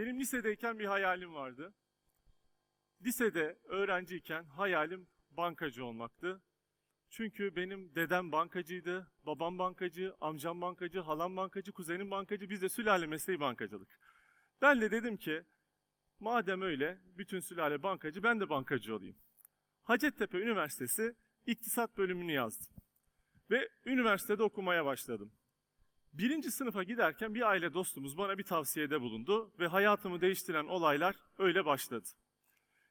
Benim lisedeyken bir hayalim vardı. Lisede öğrenciyken hayalim bankacı olmaktı. Çünkü benim dedem bankacıydı, babam bankacı, amcam bankacı, halam bankacı, kuzenim bankacı, biz de sülale mesleği bankacılık. Ben de dedim ki, madem öyle, bütün sülale bankacı, ben de bankacı olayım. Hacettepe Üniversitesi İktisat bölümünü yazdım. Ve üniversitede okumaya başladım. Birinci sınıfa giderken bir aile dostumuz bana bir tavsiyede bulundu ve hayatımı değiştiren olaylar öyle başladı.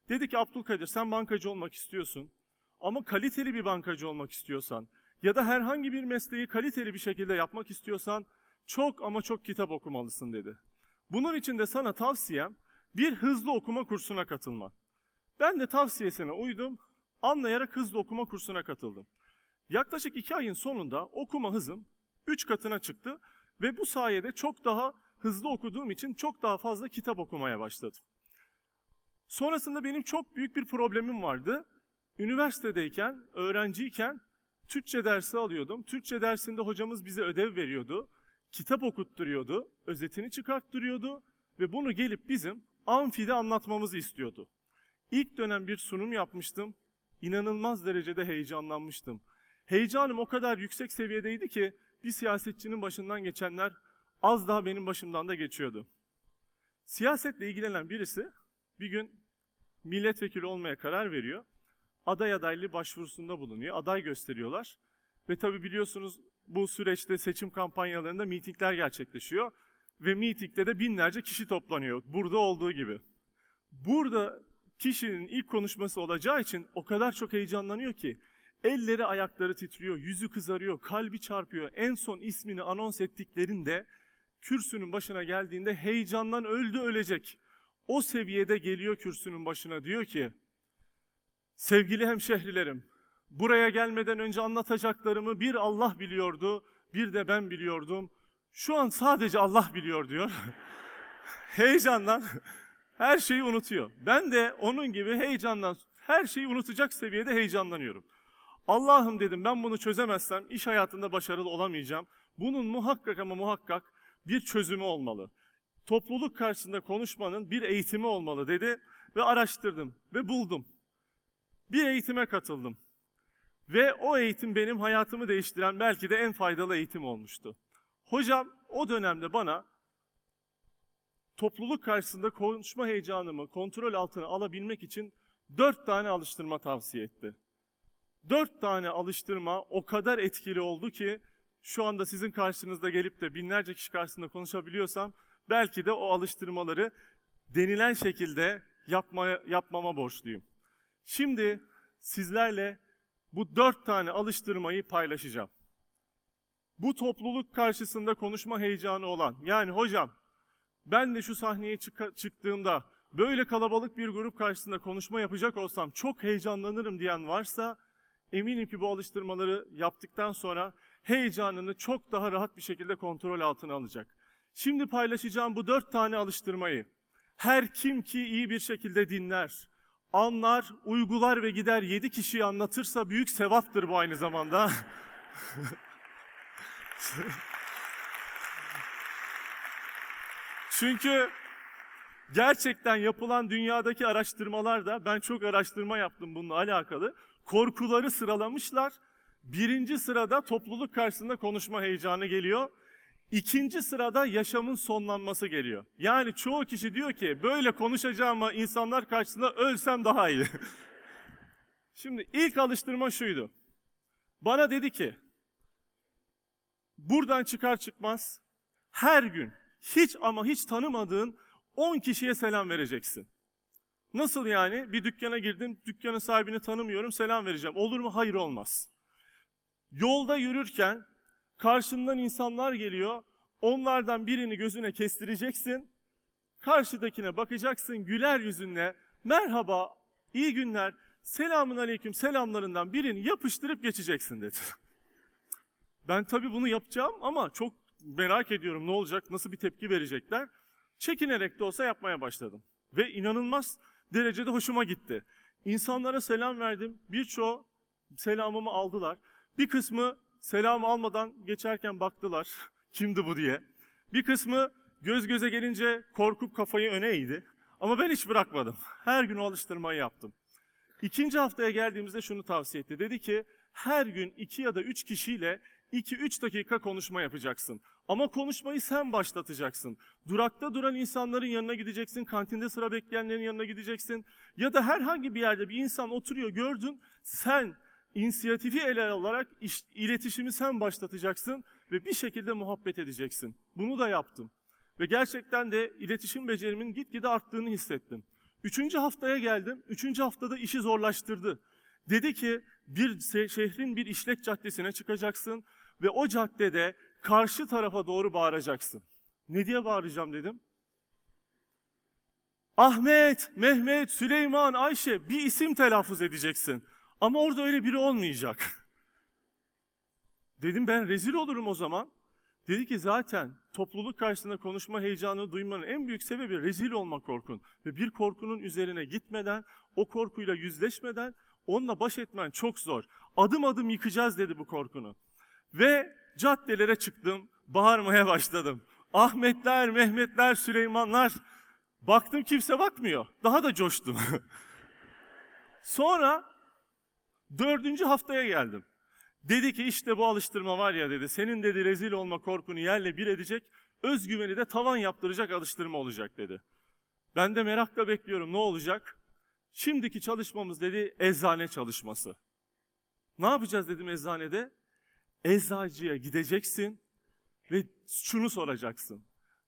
Dedi ki Abdülkadir sen bankacı olmak istiyorsun ama kaliteli bir bankacı olmak istiyorsan ya da herhangi bir mesleği kaliteli bir şekilde yapmak istiyorsan çok ama çok kitap okumalısın dedi. Bunun için de sana tavsiyem bir hızlı okuma kursuna katılman. Ben de tavsiyesine uydum, anlayarak hızlı okuma kursuna katıldım. Yaklaşık iki ayın sonunda okuma hızım 3 katına çıktı ve bu sayede çok daha hızlı okuduğum için çok daha fazla kitap okumaya başladım. Sonrasında benim çok büyük bir problemim vardı. Üniversitedeyken, öğrenciyken Türkçe dersi alıyordum. Türkçe dersinde hocamız bize ödev veriyordu. Kitap okutturuyordu, özetini çıkarttırıyordu ve bunu gelip bizim amfide anlatmamızı istiyordu. İlk dönem bir sunum yapmıştım. İnanılmaz derecede heyecanlanmıştım. Heyecanım o kadar yüksek seviyedeydi ki bir siyasetçinin başından geçenler az daha benim başımdan da geçiyordu. Siyasetle ilgilenen birisi bir gün milletvekili olmaya karar veriyor. Aday adaylığı başvurusunda bulunuyor. Aday gösteriyorlar. Ve tabi biliyorsunuz bu süreçte seçim kampanyalarında mitingler gerçekleşiyor. Ve mitingde de binlerce kişi toplanıyor. Burada olduğu gibi. Burada kişinin ilk konuşması olacağı için o kadar çok heyecanlanıyor ki elleri ayakları titriyor, yüzü kızarıyor, kalbi çarpıyor. En son ismini anons ettiklerinde kürsünün başına geldiğinde heyecandan öldü ölecek. O seviyede geliyor kürsünün başına diyor ki Sevgili hemşehrilerim, buraya gelmeden önce anlatacaklarımı bir Allah biliyordu, bir de ben biliyordum. Şu an sadece Allah biliyor diyor. Heyecandan her şeyi unutuyor. Ben de onun gibi heyecandan her şeyi unutacak seviyede heyecanlanıyorum. Allah'ım dedim ben bunu çözemezsem iş hayatında başarılı olamayacağım. Bunun muhakkak ama muhakkak bir çözümü olmalı. Topluluk karşısında konuşmanın bir eğitimi olmalı dedi ve araştırdım ve buldum. Bir eğitime katıldım. Ve o eğitim benim hayatımı değiştiren belki de en faydalı eğitim olmuştu. Hocam o dönemde bana topluluk karşısında konuşma heyecanımı kontrol altına alabilmek için dört tane alıştırma tavsiye etti. Dört tane alıştırma o kadar etkili oldu ki şu anda sizin karşınızda gelip de binlerce kişi karşısında konuşabiliyorsam belki de o alıştırmaları denilen şekilde yapmaya, yapmama borçluyum. Şimdi sizlerle bu dört tane alıştırmayı paylaşacağım. Bu topluluk karşısında konuşma heyecanı olan, yani hocam ben de şu sahneye çık- çıktığımda böyle kalabalık bir grup karşısında konuşma yapacak olsam çok heyecanlanırım diyen varsa eminim ki bu alıştırmaları yaptıktan sonra heyecanını çok daha rahat bir şekilde kontrol altına alacak. Şimdi paylaşacağım bu dört tane alıştırmayı her kim ki iyi bir şekilde dinler, anlar, uygular ve gider yedi kişiyi anlatırsa büyük sevaptır bu aynı zamanda. Çünkü gerçekten yapılan dünyadaki araştırmalarda ben çok araştırma yaptım bununla alakalı. Korkuları sıralamışlar. Birinci sırada topluluk karşısında konuşma heyecanı geliyor. İkinci sırada yaşamın sonlanması geliyor. Yani çoğu kişi diyor ki böyle konuşacağıma insanlar karşısında ölsem daha iyi. Şimdi ilk alıştırma şuydu. Bana dedi ki buradan çıkar çıkmaz her gün hiç ama hiç tanımadığın 10 kişiye selam vereceksin. Nasıl yani? Bir dükkana girdim, dükkanın sahibini tanımıyorum, selam vereceğim. Olur mu? Hayır olmaz. Yolda yürürken karşından insanlar geliyor. Onlardan birini gözüne kestireceksin. Karşıdakine bakacaksın güler yüzünle. Merhaba, iyi günler, selamun aleyküm selamlarından birini yapıştırıp geçeceksin dedi. Ben tabii bunu yapacağım ama çok merak ediyorum ne olacak, nasıl bir tepki verecekler. Çekinerek de olsa yapmaya başladım. Ve inanılmaz derecede hoşuma gitti. İnsanlara selam verdim. Birçoğu selamımı aldılar. Bir kısmı selam almadan geçerken baktılar. Kimdi bu diye. Bir kısmı göz göze gelince korkup kafayı öne eğdi. Ama ben hiç bırakmadım. Her gün o alıştırmayı yaptım. İkinci haftaya geldiğimizde şunu tavsiye etti. Dedi ki her gün iki ya da üç kişiyle 2-3 dakika konuşma yapacaksın. Ama konuşmayı sen başlatacaksın. Durakta duran insanların yanına gideceksin, kantinde sıra bekleyenlerin yanına gideceksin. Ya da herhangi bir yerde bir insan oturuyor gördün, sen inisiyatifi ele alarak iş- iletişimi sen başlatacaksın ve bir şekilde muhabbet edeceksin. Bunu da yaptım. Ve gerçekten de iletişim becerimin gitgide arttığını hissettim. Üçüncü haftaya geldim. Üçüncü haftada işi zorlaştırdı. Dedi ki bir şehrin bir işlek caddesine çıkacaksın ve o caddede karşı tarafa doğru bağıracaksın. Ne diye bağıracağım dedim. Ahmet, Mehmet, Süleyman, Ayşe bir isim telaffuz edeceksin. Ama orada öyle biri olmayacak. Dedim ben rezil olurum o zaman. Dedi ki zaten topluluk karşısında konuşma heyecanı duymanın en büyük sebebi rezil olma korkun. Ve bir korkunun üzerine gitmeden, o korkuyla yüzleşmeden onunla baş etmen çok zor. Adım adım yıkacağız dedi bu korkunu. Ve caddelere çıktım, bağırmaya başladım. Ahmetler, Mehmetler, Süleymanlar. Baktım kimse bakmıyor. Daha da coştum. Sonra dördüncü haftaya geldim. Dedi ki işte bu alıştırma var ya dedi. Senin dedi rezil olma korkunu yerle bir edecek. Özgüveni de tavan yaptıracak alıştırma olacak dedi. Ben de merakla bekliyorum ne olacak? Şimdiki çalışmamız dedi eczane çalışması. Ne yapacağız dedim eczanede? Eczacıya gideceksin ve şunu soracaksın.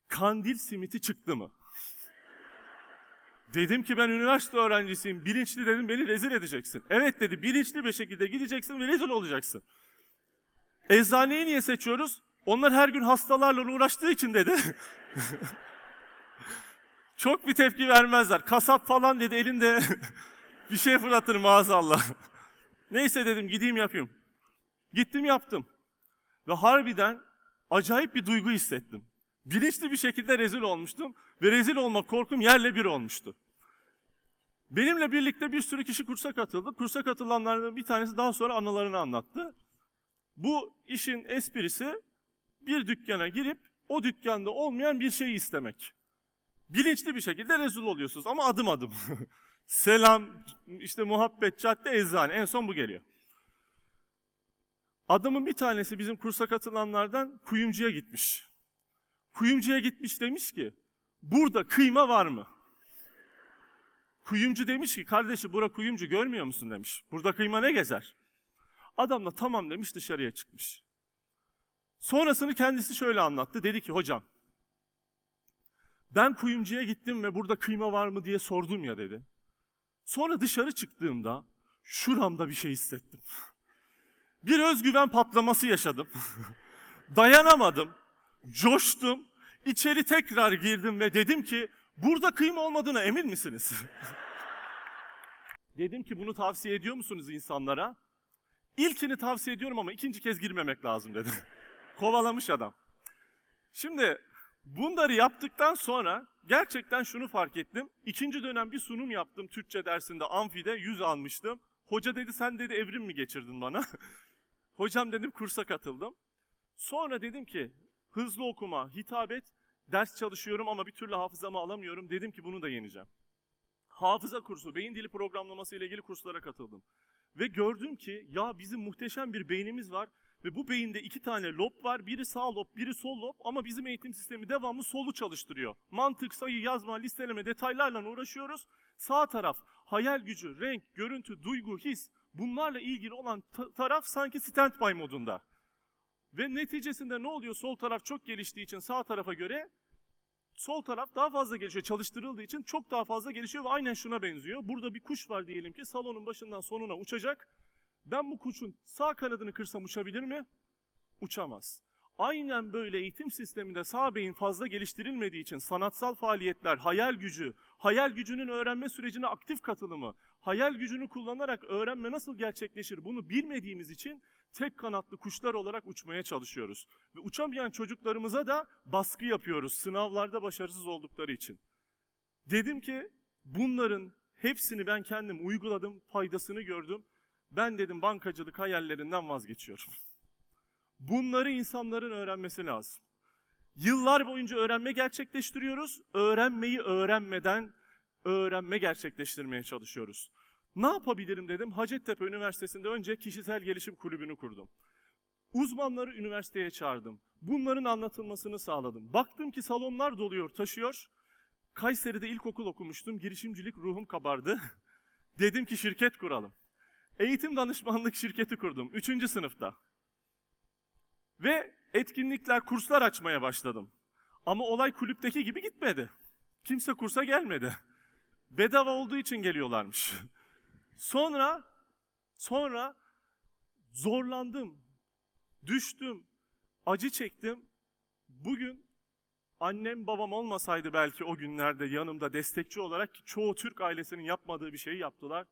Kandil simiti çıktı mı? Dedim ki ben üniversite öğrencisiyim. Bilinçli dedim beni rezil edeceksin. Evet dedi bilinçli bir şekilde gideceksin ve rezil olacaksın. Eczaneyi niye seçiyoruz? Onlar her gün hastalarla uğraştığı için dedi. Çok bir tepki vermezler. Kasap falan dedi elinde bir şey fırlatır maazallah. Neyse dedim gideyim yapayım. Gittim yaptım. Ve harbiden acayip bir duygu hissettim. Bilinçli bir şekilde rezil olmuştum ve rezil olma korkum yerle bir olmuştu. Benimle birlikte bir sürü kişi kursa katıldı. Kursa katılanlardan bir tanesi daha sonra anılarını anlattı. Bu işin esprisi bir dükkana girip o dükkanda olmayan bir şeyi istemek. Bilinçli bir şekilde rezil oluyorsunuz ama adım adım. Selam, işte muhabbet, cadde, eczane. En son bu geliyor. Adamın bir tanesi bizim kursa katılanlardan kuyumcuya gitmiş. Kuyumcuya gitmiş demiş ki, burada kıyma var mı? Kuyumcu demiş ki, kardeşi bura kuyumcu görmüyor musun demiş. Burada kıyma ne gezer? Adam da tamam demiş dışarıya çıkmış. Sonrasını kendisi şöyle anlattı. Dedi ki hocam, ben kuyumcuya gittim ve burada kıyma var mı diye sordum ya dedi. Sonra dışarı çıktığımda şuramda bir şey hissettim. Bir özgüven patlaması yaşadım. Dayanamadım. Coştum. İçeri tekrar girdim ve dedim ki burada kıyma olmadığına emin misiniz? dedim ki bunu tavsiye ediyor musunuz insanlara? İlkini tavsiye ediyorum ama ikinci kez girmemek lazım dedi. Kovalamış adam. Şimdi bunları yaptıktan sonra gerçekten şunu fark ettim. İkinci dönem bir sunum yaptım Türkçe dersinde amfide 100 almıştım. Hoca dedi sen dedi evrim mi geçirdin bana? Hocam dedim kursa katıldım. Sonra dedim ki hızlı okuma, hitabet, ders çalışıyorum ama bir türlü hafızamı alamıyorum. Dedim ki bunu da yeneceğim. Hafıza kursu, beyin dili programlaması ile ilgili kurslara katıldım. Ve gördüm ki ya bizim muhteşem bir beynimiz var ve bu beyinde iki tane lob var. Biri sağ lob, biri sol lob ama bizim eğitim sistemi devamlı solu çalıştırıyor. Mantık, sayı, yazma, listeleme, detaylarla uğraşıyoruz. Sağ taraf hayal gücü, renk, görüntü, duygu, his bunlarla ilgili olan ta- taraf sanki standby modunda. Ve neticesinde ne oluyor? Sol taraf çok geliştiği için sağ tarafa göre sol taraf daha fazla gelişiyor. Çalıştırıldığı için çok daha fazla gelişiyor ve aynen şuna benziyor. Burada bir kuş var diyelim ki salonun başından sonuna uçacak. Ben bu kuşun sağ kanadını kırsam uçabilir mi? Uçamaz. Aynen böyle eğitim sisteminde sağ beyin fazla geliştirilmediği için sanatsal faaliyetler, hayal gücü, hayal gücünün öğrenme sürecine aktif katılımı, hayal gücünü kullanarak öğrenme nasıl gerçekleşir bunu bilmediğimiz için tek kanatlı kuşlar olarak uçmaya çalışıyoruz. Ve uçamayan çocuklarımıza da baskı yapıyoruz sınavlarda başarısız oldukları için. Dedim ki bunların hepsini ben kendim uyguladım, faydasını gördüm. Ben dedim bankacılık hayallerinden vazgeçiyorum. Bunları insanların öğrenmesi lazım. Yıllar boyunca öğrenme gerçekleştiriyoruz. Öğrenmeyi öğrenmeden öğrenme gerçekleştirmeye çalışıyoruz. Ne yapabilirim dedim. Hacettepe Üniversitesi'nde önce kişisel gelişim kulübünü kurdum. Uzmanları üniversiteye çağırdım. Bunların anlatılmasını sağladım. Baktım ki salonlar doluyor, taşıyor. Kayseri'de ilkokul okumuştum. Girişimcilik ruhum kabardı. Dedim ki şirket kuralım. Eğitim danışmanlık şirketi kurdum. Üçüncü sınıfta. Ve etkinlikler, kurslar açmaya başladım. Ama olay kulüpteki gibi gitmedi. Kimse kursa gelmedi. Bedava olduğu için geliyorlarmış. Sonra, sonra zorlandım, düştüm, acı çektim. Bugün annem babam olmasaydı belki o günlerde yanımda destekçi olarak ki çoğu Türk ailesinin yapmadığı bir şeyi yaptılar.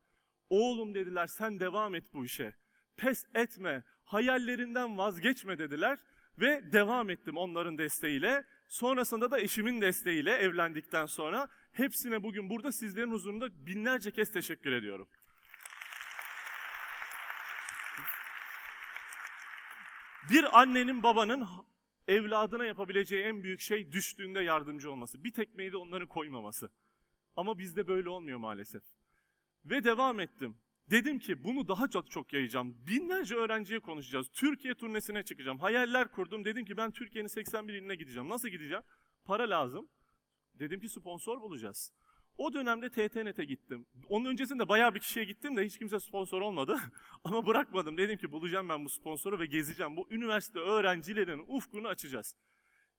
Oğlum dediler sen devam et bu işe. Pes etme, hayallerinden vazgeçme dediler ve devam ettim onların desteğiyle. Sonrasında da eşimin desteğiyle evlendikten sonra hepsine bugün burada sizlerin huzurunda binlerce kez teşekkür ediyorum. Bir annenin babanın evladına yapabileceği en büyük şey düştüğünde yardımcı olması. Bir tekmeyi de onların koymaması. Ama bizde böyle olmuyor maalesef. Ve devam ettim. Dedim ki bunu daha çok çok yayacağım. Binlerce öğrenciye konuşacağız. Türkiye turnesine çıkacağım. Hayaller kurdum. Dedim ki ben Türkiye'nin 81 iline gideceğim. Nasıl gideceğim? Para lazım. Dedim ki sponsor bulacağız. O dönemde TTNet'e gittim. Onun öncesinde bayağı bir kişiye gittim de hiç kimse sponsor olmadı. Ama bırakmadım. Dedim ki bulacağım ben bu sponsoru ve gezeceğim. Bu üniversite öğrencilerinin ufkunu açacağız.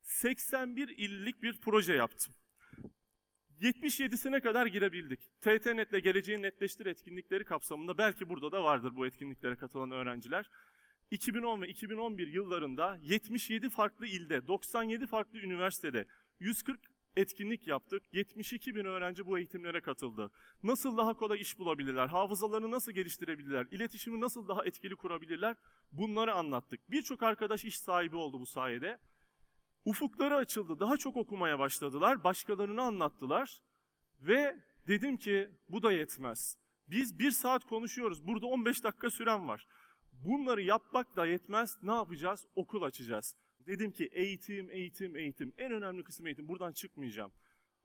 81 illik bir proje yaptım. 77'sine kadar girebildik. TTNet'le geleceğin netleştir etkinlikleri kapsamında belki burada da vardır bu etkinliklere katılan öğrenciler. 2010 ve 2011 yıllarında 77 farklı ilde, 97 farklı üniversitede, 140 etkinlik yaptık. 72 bin öğrenci bu eğitimlere katıldı. Nasıl daha kolay iş bulabilirler, hafızalarını nasıl geliştirebilirler, iletişimi nasıl daha etkili kurabilirler bunları anlattık. Birçok arkadaş iş sahibi oldu bu sayede. Ufukları açıldı, daha çok okumaya başladılar, başkalarını anlattılar ve dedim ki bu da yetmez. Biz bir saat konuşuyoruz, burada 15 dakika süren var. Bunları yapmak da yetmez, ne yapacağız? Okul açacağız. Dedim ki eğitim, eğitim, eğitim. En önemli kısım eğitim. Buradan çıkmayacağım.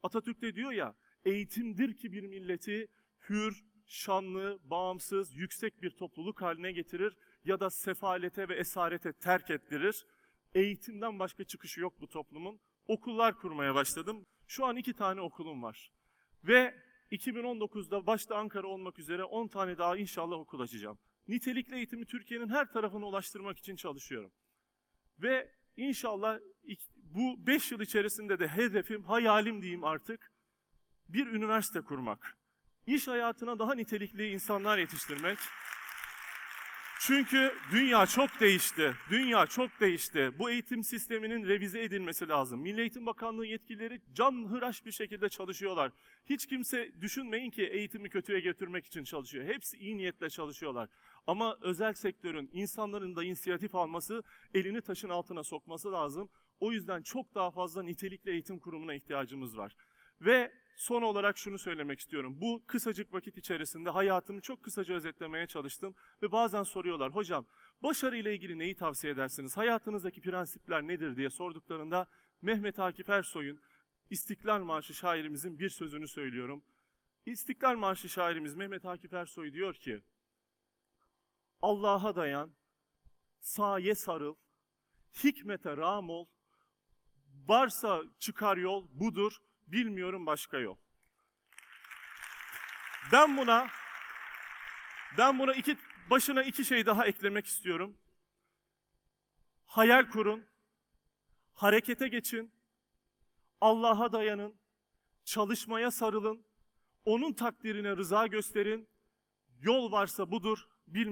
Atatürk de diyor ya, eğitimdir ki bir milleti hür, şanlı, bağımsız, yüksek bir topluluk haline getirir ya da sefalete ve esarete terk ettirir. Eğitimden başka çıkışı yok bu toplumun. Okullar kurmaya başladım. Şu an iki tane okulum var. Ve 2019'da başta Ankara olmak üzere 10 tane daha inşallah okul açacağım. Nitelikli eğitimi Türkiye'nin her tarafına ulaştırmak için çalışıyorum. Ve inşallah bu 5 yıl içerisinde de hedefim, hayalim diyeyim artık bir üniversite kurmak. İş hayatına daha nitelikli insanlar yetiştirmek. Çünkü dünya çok değişti. Dünya çok değişti. Bu eğitim sisteminin revize edilmesi lazım. Milli Eğitim Bakanlığı yetkilileri can hıraş bir şekilde çalışıyorlar. Hiç kimse düşünmeyin ki eğitimi kötüye götürmek için çalışıyor. Hepsi iyi niyetle çalışıyorlar. Ama özel sektörün, insanların da inisiyatif alması, elini taşın altına sokması lazım. O yüzden çok daha fazla nitelikli eğitim kurumuna ihtiyacımız var. Ve son olarak şunu söylemek istiyorum. Bu kısacık vakit içerisinde hayatımı çok kısaca özetlemeye çalıştım. Ve bazen soruyorlar, hocam başarı ile ilgili neyi tavsiye edersiniz? Hayatınızdaki prensipler nedir diye sorduklarında Mehmet Akif Ersoy'un İstiklal Marşı şairimizin bir sözünü söylüyorum. İstiklal Marşı şairimiz Mehmet Akif Ersoy diyor ki, Allah'a dayan, saye sarıl, hikmete ram ol, varsa çıkar yol budur, bilmiyorum başka yol. Ben buna ben buna iki başına iki şey daha eklemek istiyorum. Hayal kurun, harekete geçin, Allah'a dayanın, çalışmaya sarılın, onun takdirine rıza gösterin. Yol varsa budur,